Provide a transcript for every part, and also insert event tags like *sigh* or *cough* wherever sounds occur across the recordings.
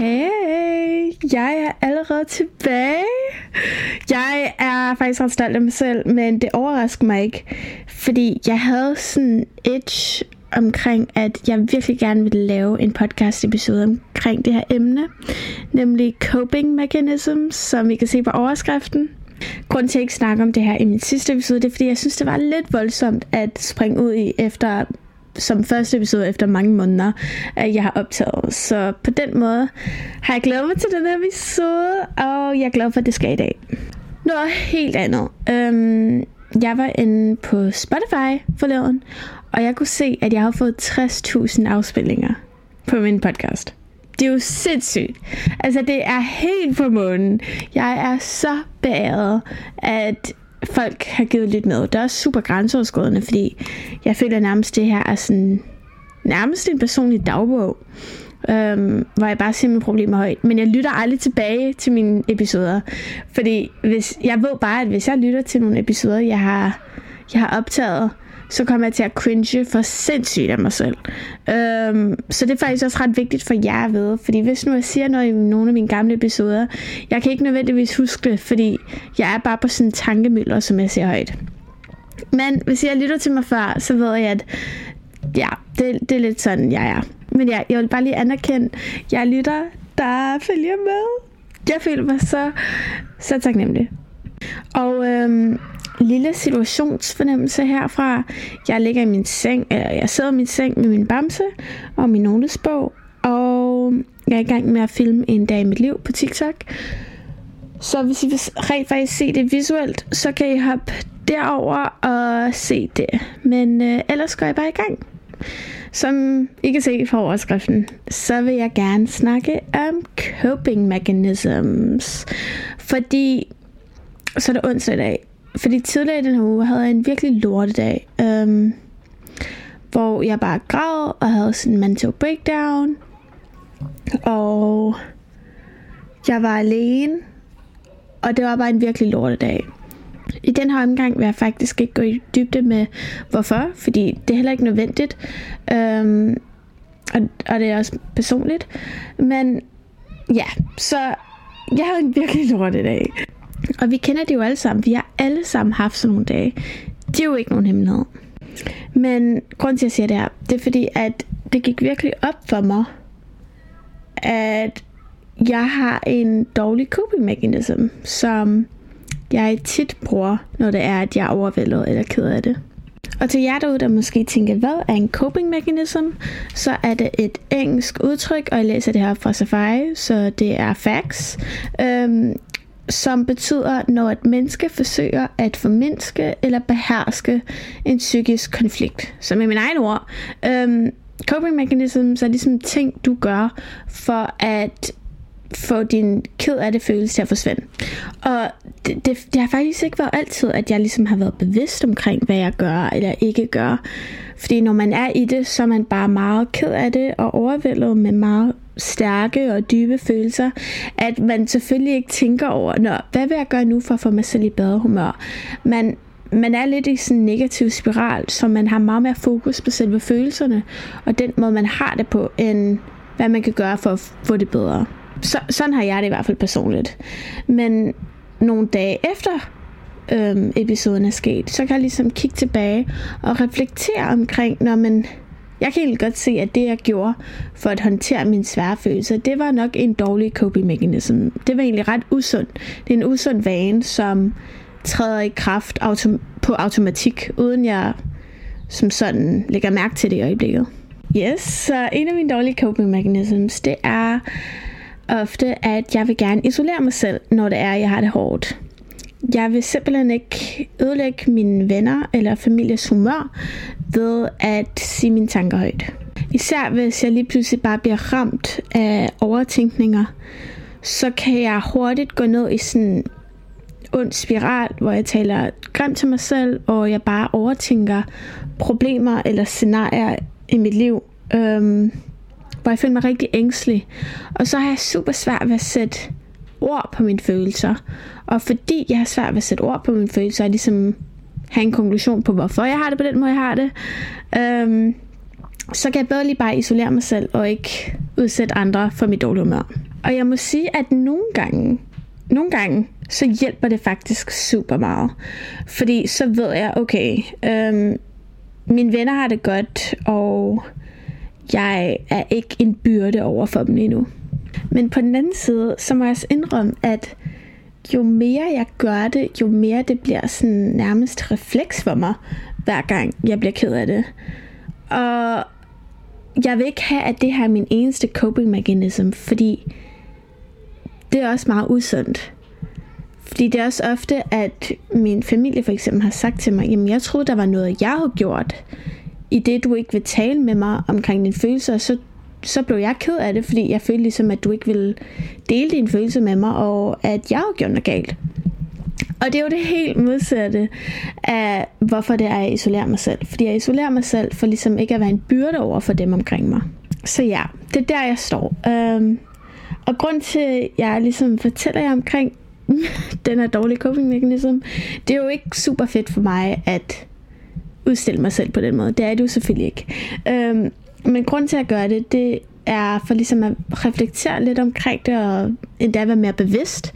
Hey, jeg er allerede tilbage. Jeg er faktisk ret stolt af mig selv, men det overrasker mig ikke, fordi jeg havde sådan et omkring, at jeg virkelig gerne ville lave en podcast episode omkring det her emne, nemlig coping mechanisms, som I kan se på overskriften. Grunden til at jeg ikke snakker om det her i min sidste episode, det er fordi, jeg synes, det var lidt voldsomt at springe ud i efter som første episode efter mange måneder, at jeg har optaget. Så på den måde har jeg glædet mig til den her episode, og jeg er glad for, at det skal i dag. Noget helt andet. Øhm, jeg var inde på Spotify forleden, og jeg kunne se, at jeg har fået 60.000 afspillinger på min podcast. Det er jo sindssygt. Altså, det er helt på månen. Jeg er så beæret, at folk har givet lidt med. Det er også super grænseoverskridende, fordi jeg føler nærmest, det her er sådan nærmest en personlig dagbog, øhm, hvor jeg bare ser mine problemer højt. Men jeg lytter aldrig tilbage til mine episoder, fordi hvis, jeg ved bare, at hvis jeg lytter til nogle episoder, jeg har, jeg har optaget, så kommer jeg til at cringe for sindssygt af mig selv. Øhm, så det er faktisk også ret vigtigt for jer at vide, fordi hvis nu jeg siger noget i nogle af mine gamle episoder, jeg kan ikke nødvendigvis huske det, fordi jeg er bare på sådan en tankemøller, som jeg ser højt. Men hvis jeg lytter til mig før, så ved jeg, at ja, det, det er lidt sådan, jeg er. Men ja, jeg vil bare lige anerkende, jeg lytter, der følger med. Jeg føler mig så, så taknemmelig. Og øhm, lille situationsfornemmelse herfra. Jeg ligger i min seng, eller jeg sidder i min seng med min bamse og min notesbog, og jeg er i gang med at filme en dag i mit liv på TikTok. Så hvis I vil rent faktisk se det visuelt, så kan I hoppe derover og se det. Men øh, ellers går jeg bare i gang. Som I kan se fra overskriften, så vil jeg gerne snakke om coping mechanisms. Fordi så er det onsdag i dag, fordi tidligere i den her uge havde jeg en virkelig lortedag, øhm, hvor jeg bare græd og havde sådan en mental breakdown. Og jeg var alene, og det var bare en virkelig lortedag. I den her omgang vil jeg faktisk ikke gå i dybde med hvorfor, fordi det er heller ikke nødvendigt. Øhm, og, og det er også personligt. Men ja, så jeg havde en virkelig lortedag. Og vi kender det jo alle sammen. Vi har alle sammen haft sådan nogle dage. Det er jo ikke nogen hemmelighed. Men grund til, at jeg siger det her, det er fordi, at det gik virkelig op for mig, at jeg har en dårlig coping mechanism, som jeg tit bruger, når det er, at jeg er overvældet eller ked af det. Og til jer derude, der måske tænker, hvad er en coping mechanism, så er det et engelsk udtryk, og jeg læser det her fra Safari, så det er facts. Øhm, som betyder, når et menneske forsøger at formindske eller beherske en psykisk konflikt. Som i mine egne ord, øhm, coping mechanisms er ligesom ting, du gør for at få din ked af det følelse til at forsvinde. Og det, det, det har faktisk ikke været altid, at jeg ligesom har været bevidst omkring, hvad jeg gør eller ikke gør. Fordi når man er i det, så er man bare meget ked af det og overvældet med meget stærke og dybe følelser, at man selvfølgelig ikke tænker over, Nå, hvad vil jeg gøre nu for at få mig selv i bedre humør? Man, man er lidt i sådan en negativ spiral, så man har meget mere fokus på selve følelserne, og den måde, man har det på, end hvad man kan gøre for at få det bedre. Så, sådan har jeg det i hvert fald personligt. Men nogle dage efter øhm, episoden er sket, så kan jeg ligesom kigge tilbage og reflektere omkring, når man jeg kan egentlig godt se, at det jeg gjorde for at håndtere mine svære følelser, det var nok en dårlig coping mechanism. Det var egentlig ret usund. Det er en usund vane, som træder i kraft autom- på automatik, uden jeg som sådan lægger mærke til det i øjeblikket. Yes, så en af mine dårlige coping mechanisms, det er ofte, at jeg vil gerne isolere mig selv, når det er, jeg har det hårdt. Jeg vil simpelthen ikke ødelægge mine venner eller families humør ved at sige mine tanker højt. Især hvis jeg lige pludselig bare bliver ramt af overtænkninger, så kan jeg hurtigt gå ned i sådan en ond spiral, hvor jeg taler grimt til mig selv, og jeg bare overtænker problemer eller scenarier i mit liv, øhm, hvor jeg føler mig rigtig ængstelig. Og så har jeg super svært ved at sætte ord på mine følelser. Og fordi jeg har svært ved at sætte ord på mine følelser, er ligesom have en konklusion på, hvorfor jeg har det på den måde, jeg har det, øhm, så kan jeg bedre lige bare isolere mig selv, og ikke udsætte andre for mit dårlige humør. Og jeg må sige, at nogle gange, nogle gange, så hjælper det faktisk super meget. Fordi så ved jeg, okay, øhm, mine venner har det godt, og jeg er ikke en byrde over for dem endnu. Men på den anden side, så må jeg også indrømme, at jo mere jeg gør det, jo mere det bliver sådan nærmest refleks for mig, hver gang jeg bliver ked af det. Og jeg vil ikke have, at det her er min eneste coping mechanism, fordi det er også meget usundt. Fordi det er også ofte, at min familie for eksempel har sagt til mig, jamen jeg troede, der var noget, jeg havde gjort. I det, du ikke vil tale med mig omkring dine følelser, så, så blev jeg ked af det, fordi jeg følte ligesom, at du ikke ville dele dine følelser med mig, og at jeg har gjort noget galt. Og det er jo det helt modsatte af, hvorfor det er, at jeg isolerer mig selv. Fordi jeg isolerer mig selv for ligesom ikke at være en byrde over for dem omkring mig. Så ja, det er der, jeg står. Øhm, og grund til, at jeg ligesom fortæller jer omkring *laughs* den her dårlige coping mechanism, det er jo ikke super fedt for mig at udstille mig selv på den måde. Det er det jo selvfølgelig ikke. Øhm, men grund til at gøre det, det er for ligesom at reflektere lidt omkring det, og endda være mere bevidst.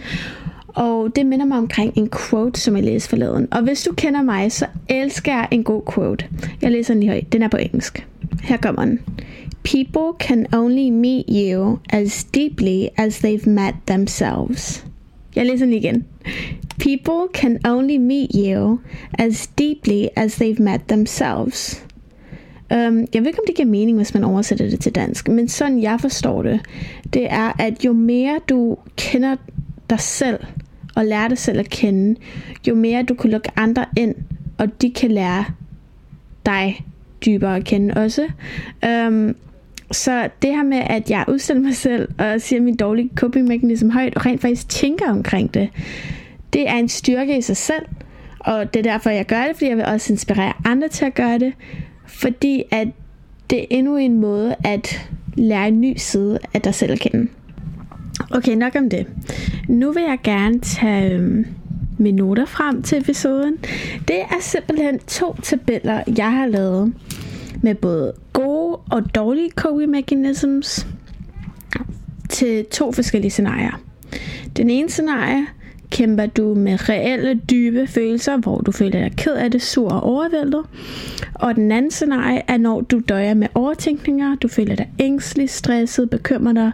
Og det minder mig omkring en quote, som jeg læste forleden. Og hvis du kender mig, så elsker jeg en god quote. Jeg læser den lige højt. Den er på engelsk. Her kommer den. People can only meet you as deeply as they've met themselves. Jeg læser den igen. People can only meet you as deeply as they've met themselves. Um, jeg ved ikke, om det giver mening, hvis man oversætter det til dansk, men sådan jeg forstår det, det er, at jo mere du kender dig selv, og lærer dig selv at kende, jo mere du kan lukke andre ind, og de kan lære dig dybere at kende også. Um, så det her med, at jeg udstiller mig selv og siger min dårlige coping mechanism højt, og rent faktisk tænker omkring det, det er en styrke i sig selv. Og det er derfor, jeg gør det, fordi jeg vil også inspirere andre til at gøre det. Fordi at det er endnu en måde at lære en ny side af dig selv at kende. Okay, nok om det. Nu vil jeg gerne tage øhm, mine noter frem til episoden. Det er simpelthen to tabeller, jeg har lavet med både gode og dårlige coping mechanisms til to forskellige scenarier. Den ene scenarie kæmper du med reelle, dybe følelser, hvor du føler dig ked af det, sur og overvældet. Og den anden scenarie er, når du døjer med overtænkninger, du føler dig ængstelig, stresset, bekymrer dig,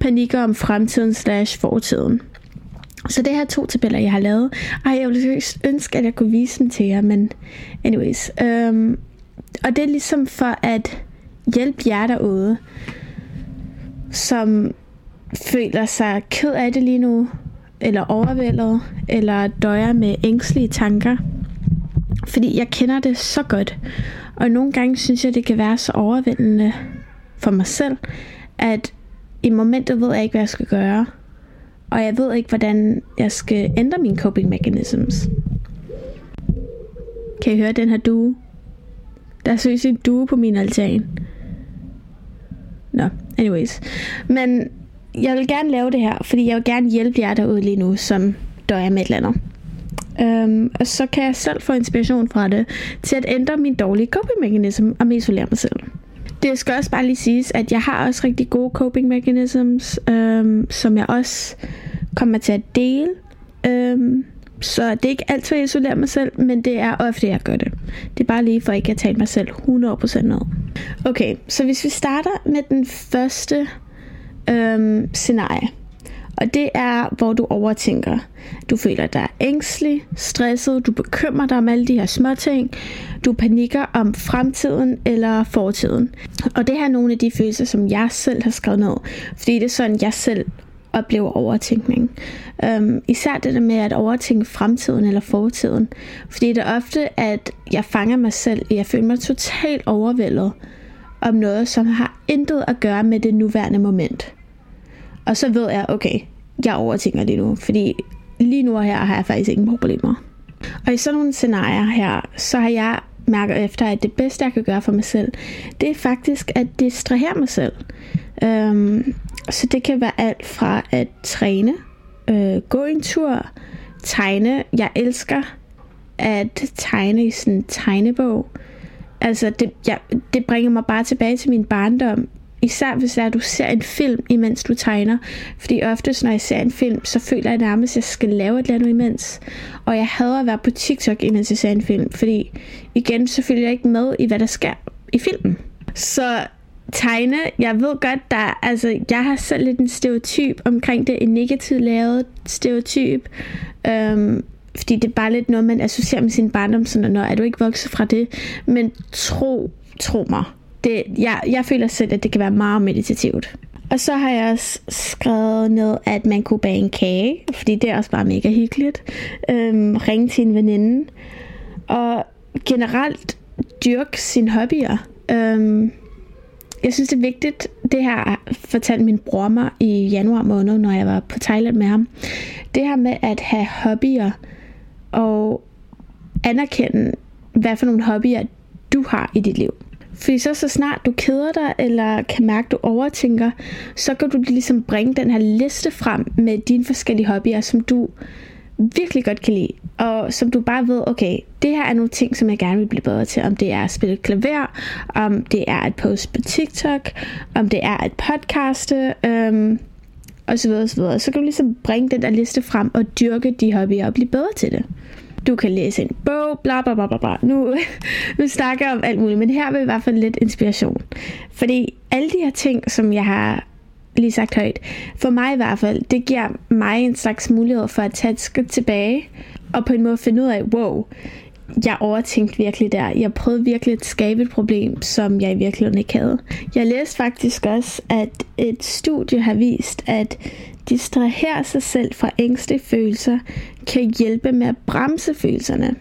panikker om fremtiden slash fortiden. Så det her to tabeller, jeg har lavet. Ej, jeg ville ønske, at jeg kunne vise dem til jer, men anyways. Øhm, og det er ligesom for at hjælpe jer derude, som føler sig ked af det lige nu, eller overvældet, eller døjer med ængstlige tanker. Fordi jeg kender det så godt. Og nogle gange synes jeg, det kan være så overvældende for mig selv, at i momentet ved jeg ikke, hvad jeg skal gøre. Og jeg ved ikke, hvordan jeg skal ændre mine coping mechanisms. Kan I høre den her due? Der er en due på min altan. Nå, anyways. Men jeg vil gerne lave det her, fordi jeg vil gerne hjælpe jer derude lige nu, som døjer med et eller andet. Um, og så kan jeg selv få inspiration fra det til at ændre min dårlige coping mechanism og isolere mig selv. Det skal også bare lige siges, at jeg har også rigtig gode coping mechanisms, um, øhm, som jeg også kommer til at dele. Um, så det er ikke altid, at isolere mig selv, men det er ofte, jeg gør det. Det er bare lige for ikke at tale mig selv 100% ned. Okay, så hvis vi starter med den første øhm, scenarie. Og det er, hvor du overtænker. Du føler dig ængstelig, stresset, du bekymrer dig om alle de her små ting. Du panikker om fremtiden eller fortiden. Og det her er nogle af de følelser, som jeg selv har skrevet ned. Fordi det er sådan, jeg selv oplever overtænkning. Um, især det der med at overtænke fremtiden eller fortiden. Fordi det er ofte, at jeg fanger mig selv, jeg føler mig totalt overvældet om noget, som har intet at gøre med det nuværende moment. Og så ved jeg, okay, jeg overtænker det nu, fordi lige nu her har jeg faktisk ingen problemer. Og i sådan nogle scenarier her, så har jeg mærket efter, at det bedste, jeg kan gøre for mig selv, det er faktisk at distrahere mig selv. Um, så det kan være alt fra at træne, øh, gå en tur, tegne. Jeg elsker at tegne i sådan en tegnebog. Altså, det, ja, det bringer mig bare tilbage til min barndom især hvis er, du ser en film, imens du tegner. Fordi oftest, når jeg ser en film, så føler jeg nærmest, at jeg skal lave et eller andet imens. Og jeg hader at være på TikTok, imens jeg ser en film. Fordi igen, så følger jeg ikke med i, hvad der sker i filmen. Så tegne, jeg ved godt, der altså, jeg har selv lidt en stereotyp omkring det, en negativt lavet stereotyp. Øhm, fordi det er bare lidt noget, man associerer med sin barndom, sådan, når er du ikke vokset fra det. Men tro, tro mig, det, jeg, jeg føler selv, at det kan være meget meditativt. Og så har jeg også skrevet ned, at man kunne bage en kage, fordi det er også bare mega hyggeligt. Øhm, ringe til en veninde. Og generelt dyrke sine hobbyer. Øhm, jeg synes, det er vigtigt, det her fortalte min bror mig i januar måned, når jeg var på Thailand med ham. Det her med at have hobbyer og anerkende, hvad for nogle hobbyer du har i dit liv. Fordi så, så snart du keder dig, eller kan mærke, at du overtænker, så kan du ligesom bringe den her liste frem med dine forskellige hobbyer, som du virkelig godt kan lide, og som du bare ved, okay, det her er nogle ting, som jeg gerne vil blive bedre til. Om det er at spille klaver, om det er at poste på TikTok, om det er at podcaste, øhm, og så videre, og så videre. Så kan du ligesom bringe den der liste frem og dyrke de hobbyer og blive bedre til det. Du kan læse en bog, bla bla bla bla bla. Nu, *laughs* nu snakker jeg om alt muligt, men her vil i hvert fald lidt inspiration. Fordi alle de her ting, som jeg har lige sagt højt, for mig i hvert fald, det giver mig en slags mulighed for at tage et skridt tilbage, og på en måde finde ud af, wow, jeg overtænkte virkelig der. Jeg prøvede virkelig at skabe et problem, som jeg i virkeligheden ikke havde. Jeg læste faktisk også, at et studie har vist, at distrahere sig selv fra ængstlige følelser kan hjælpe med at bremse følelserne.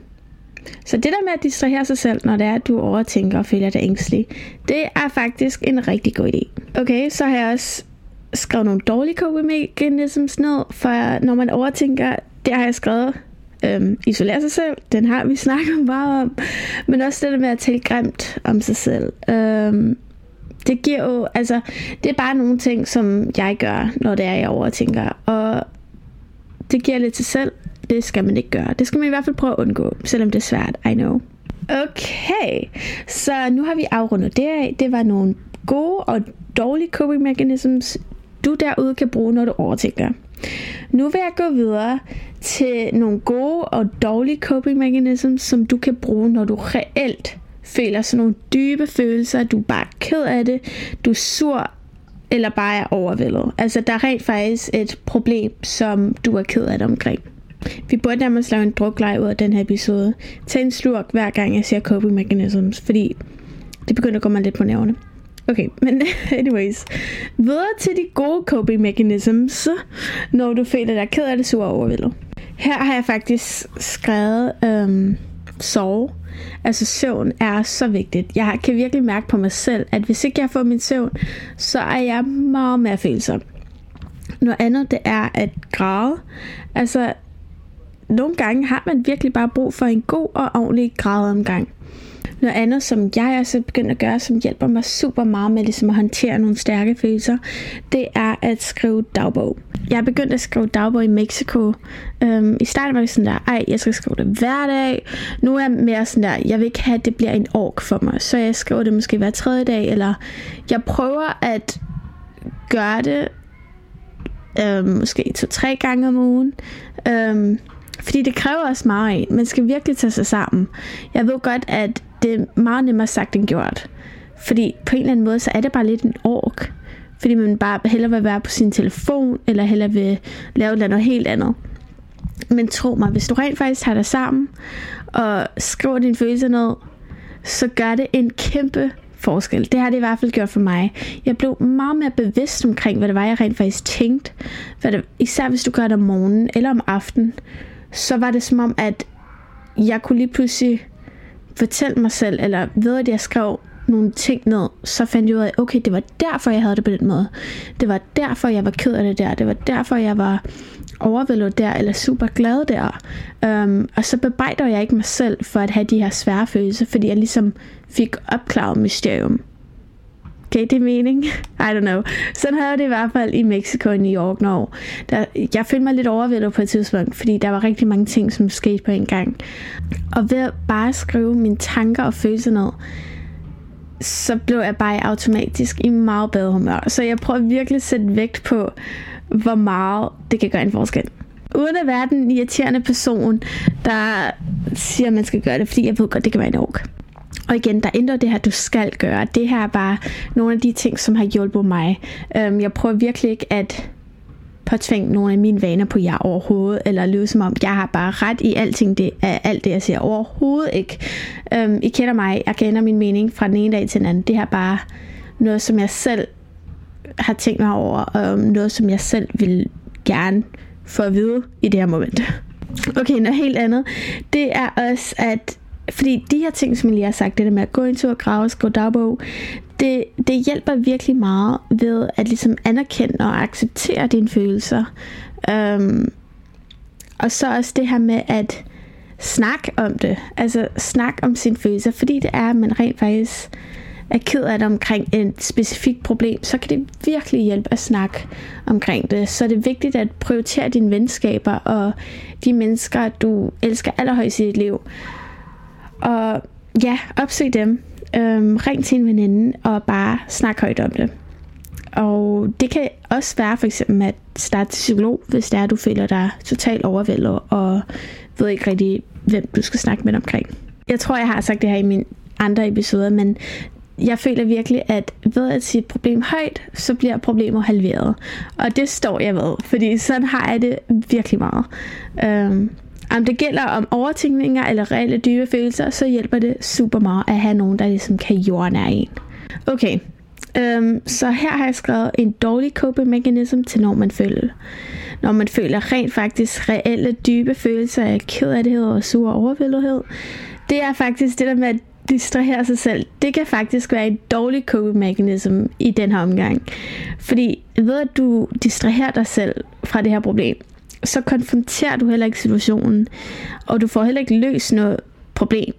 Så det der med at distrahere sig selv, når det er, at du overtænker og føler dig ængstelig, det er faktisk en rigtig god idé. Okay, så har jeg også skrevet nogle dårlige coping mechanisms ned, for når man overtænker, det har jeg skrevet, øhm, isolere sig selv, den har vi snakket *laughs* meget om, men også det der med at tale grimt om sig selv. Øhm, det giver jo, altså, det er bare nogle ting, som jeg gør, når det er, jeg overtænker, og det giver lidt til selv, det skal man ikke gøre. Det skal man i hvert fald prøve at undgå, selvom det er svært, I know. Okay, så nu har vi afrundet det af. Det var nogle gode og dårlige coping mechanisms, du derude kan bruge, når du overtænker. Nu vil jeg gå videre til nogle gode og dårlige coping mechanisms, som du kan bruge, når du reelt føler sådan nogle dybe følelser, du er bare ked af det, du er sur, eller bare er overvældet. Altså, der er rent faktisk et problem, som du er ked af det omkring. Vi burde nærmest lave en drukleje ud af den her episode. Tag en slurk hver gang jeg siger coping mechanisms, fordi det begynder at gå mig lidt på nerverne. Okay, men *laughs* anyways. Videre til de gode coping mechanisms, når du føler dig ked af det, sur og overvældet. Her har jeg faktisk skrevet øhm, sove. Altså søvn er så vigtigt. Jeg kan virkelig mærke på mig selv, at hvis ikke jeg får min søvn, så er jeg meget mere følsom. Noget andet, det er at græde. Altså, nogle gange har man virkelig bare brug for en god og ordentlig grædeomgang. Noget andet, som jeg også er begyndt at gøre, som hjælper mig super meget med ligesom at håndtere nogle stærke følelser, det er at skrive dagbog. Jeg er begyndt at skrive dagbog i Mexico. Øhm, I starten var det sådan der, ej, jeg skal skrive det hver dag. Nu er jeg mere sådan der, jeg vil ikke have, at det bliver en ork for mig. Så jeg skriver det måske hver tredje dag, eller jeg prøver at gøre det um, måske to-tre gange om ugen. Um, fordi det kræver også meget af Man skal virkelig tage sig sammen. Jeg ved godt, at det er meget nemmere sagt end gjort. Fordi på en eller anden måde, så er det bare lidt en ork. Fordi man bare hellere vil være på sin telefon, eller hellere vil lave noget helt andet. Men tro mig, hvis du rent faktisk tager dig sammen, og skriver dine følelser ned, så gør det en kæmpe forskel. Det har det i hvert fald gjort for mig. Jeg blev meget mere bevidst omkring, hvad det var, jeg rent faktisk tænkte. Hvad det, især hvis du gør det om morgenen eller om aftenen, så var det som om, at jeg kunne lige pludselig fortælle mig selv, eller ved at jeg skrev nogle ting ned, så fandt jeg ud af, okay, det var derfor, jeg havde det på den måde. Det var derfor, jeg var ked af det der. Det var derfor, jeg var overvældet der, eller super glad der. Um, og så bebrejder jeg ikke mig selv for at have de her svære følelser, fordi jeg ligesom fik opklaret mysterium. Gav det mening? I don't know. Sådan havde det i hvert fald i Mexico og New York, når der, jeg følte mig lidt overvældet på et tidspunkt, fordi der var rigtig mange ting, som skete på en gang. Og ved at bare skrive mine tanker og følelser ned, så blev jeg bare automatisk i meget bedre humør. Så jeg prøver virkelig at sætte vægt på, hvor meget det kan gøre en forskel. Uden at være den irriterende person, der siger, at man skal gøre det, fordi jeg ved godt, det kan være en ork. Og igen, der ændrer det her, du skal gøre. Det her er bare nogle af de ting, som har hjulpet mig. Øhm, jeg prøver virkelig ikke at påtvinge nogle af mine vaner på jer overhovedet, eller lyde som om, jeg har bare ret i alting, det er alt det, jeg siger. Overhovedet ikke. Øhm, I kender mig, jeg kender min mening fra den ene dag til den anden. Det her er bare noget, som jeg selv har tænkt mig over, øhm, noget, som jeg selv vil gerne få at vide i det her moment. *laughs* Okay, noget helt andet. Det er også, at fordi de her ting, som jeg lige har sagt, det der med at gå en tur, grave, skrive dagbog, det, det hjælper virkelig meget ved at ligesom anerkende og acceptere dine følelser. Um, og så også det her med at snakke om det. Altså snak om sine følelser, fordi det er, at man rent faktisk er ked af det omkring et specifikt problem, så kan det virkelig hjælpe at snakke omkring det. Så det er vigtigt at prioritere dine venskaber og de mennesker, du elsker allerhøjst i dit liv. Og ja, opsøg dem. Øhm, ring til en veninde og bare snak højt om det. Og det kan også være for eksempel at starte til psykolog, hvis det er, du føler dig totalt overvældet og ved ikke rigtig, hvem du skal snakke med omkring. Jeg tror, jeg har sagt det her i mine andre episoder, men jeg føler virkelig, at ved at sige et problem højt, så bliver problemer halveret. Og det står jeg ved, fordi sådan har jeg det virkelig meget. Øhm, om det gælder om overtænkninger eller reelle dybe følelser, så hjælper det super meget at have nogen, der ligesom kan jordnære en. Okay, øhm, så her har jeg skrevet en dårlig coping mechanism til når man føler. Når man føler rent faktisk reelle dybe følelser af kedelighed og sur overvældethed. Det er faktisk det der med at distrahere sig selv. Det kan faktisk være en dårlig coping mechanism i den her omgang. Fordi ved at du distraherer dig selv fra det her problem, så konfronterer du heller ikke situationen, og du får heller ikke løst noget problem.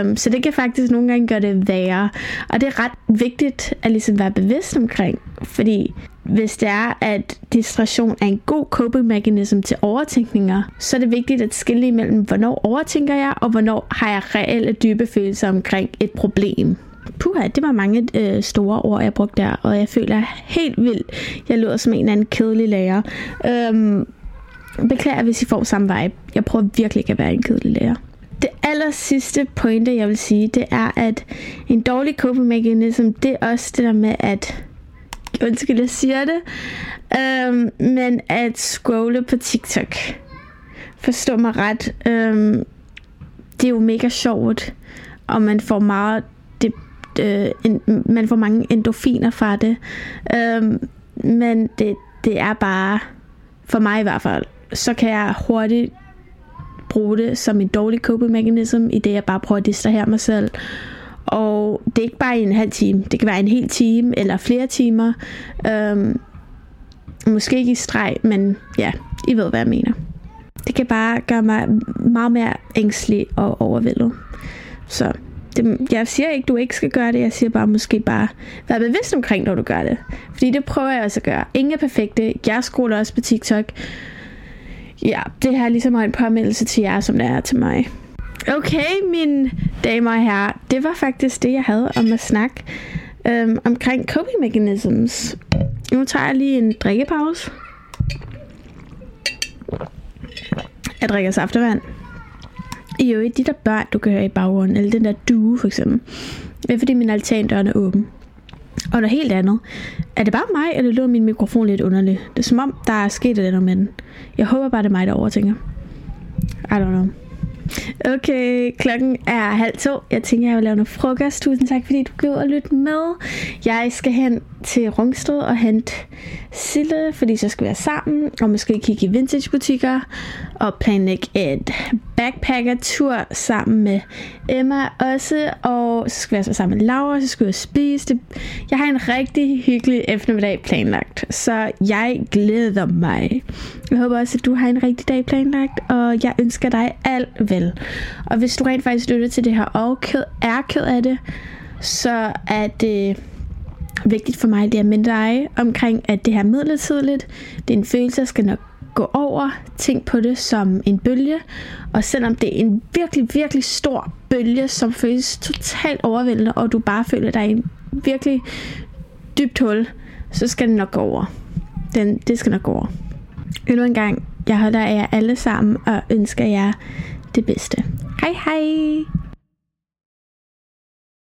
Um, så det kan faktisk nogle gange gøre det værre. Og det er ret vigtigt at ligesom være bevidst omkring, fordi hvis det er, at distraktion er en god coping mechanism til overtænkninger, så er det vigtigt at skille imellem, hvornår overtænker jeg, og hvornår har jeg reelle dybe følelser omkring et problem. Puha, det var mange øh, store ord, jeg brugte der, og jeg føler helt vildt, jeg lyder som en eller anden kedelig lærer. Um, Beklager, hvis I får samme vibe. Jeg prøver virkelig ikke at være en kedelig lærer. Det aller sidste pointe, jeg vil sige, det er, at en dårlig coping mechanism, det er også det der med at undskyld, jeg siger det, øhm, men at scrolle på TikTok. Forstå mig ret. Øhm, det er jo mega sjovt, og man får meget det, øh, en, man får mange endorfiner fra det. Øhm, men det, det er bare, for mig i hvert fald, så kan jeg hurtigt bruge det som en dårlig coping mechanism, i det jeg bare prøver at distrahere mig selv. Og det er ikke bare en halv time, det kan være en hel time eller flere timer. Øhm, måske ikke i streg, men ja, I ved, hvad jeg mener. Det kan bare gøre mig meget mere ængstelig og overvældet. Så det, jeg siger ikke, du ikke skal gøre det. Jeg siger bare, måske bare vær bevidst omkring, når du gør det. Fordi det prøver jeg også at gøre. Ingen er perfekte. Jeg scroller også på TikTok. Ja, det her er ligesom en påmeldelse til jer, som det er til mig. Okay, mine damer og herrer. Det var faktisk det, jeg havde om at snakke øhm, omkring coping mechanisms. Nu tager jeg lige en drikkepause. Jeg drikker saftevand. I øvrigt, de der børn, du kan høre i baggrunden, eller den der due for eksempel, det er fordi min altandøren er åben. Og noget helt andet. Er det bare mig, eller lyder min mikrofon lidt underligt? Det er som om, der er sket lidt med den. Jeg håber bare, det er mig, der overtænker. I don't know. Okay, klokken er halv to. Jeg tænker, jeg vil lave noget frokost. Tusind tak, fordi du blev og lytte med. Jeg skal hen til Rungsted og hente Sille, fordi så skal vi være sammen. Og måske kigge i vintagebutikker. Og planlægge et backpacker-tur sammen med Emma også. Og så skal vi være sammen med Laura, så skal vi spise det. Jeg har en rigtig hyggelig eftermiddag planlagt. Så jeg glæder mig. Jeg håber også, at du har en rigtig dag planlagt. Og jeg ønsker dig alt vel. Og hvis du rent faktisk lytter til det her og er ked af det, så er det vigtigt for mig, det er med dig omkring, at det her er midlertidigt. Det er en følelse, der skal nok gå over. Tænk på det som en bølge. Og selvom det er en virkelig, virkelig stor bølge, som føles totalt overvældende, og du bare føler dig i en virkelig dybt hul, så skal den nok gå over. Den, det skal nok gå over. Endnu en gang, jeg holder af jer alle sammen og ønsker jer det bedste. Hej hej!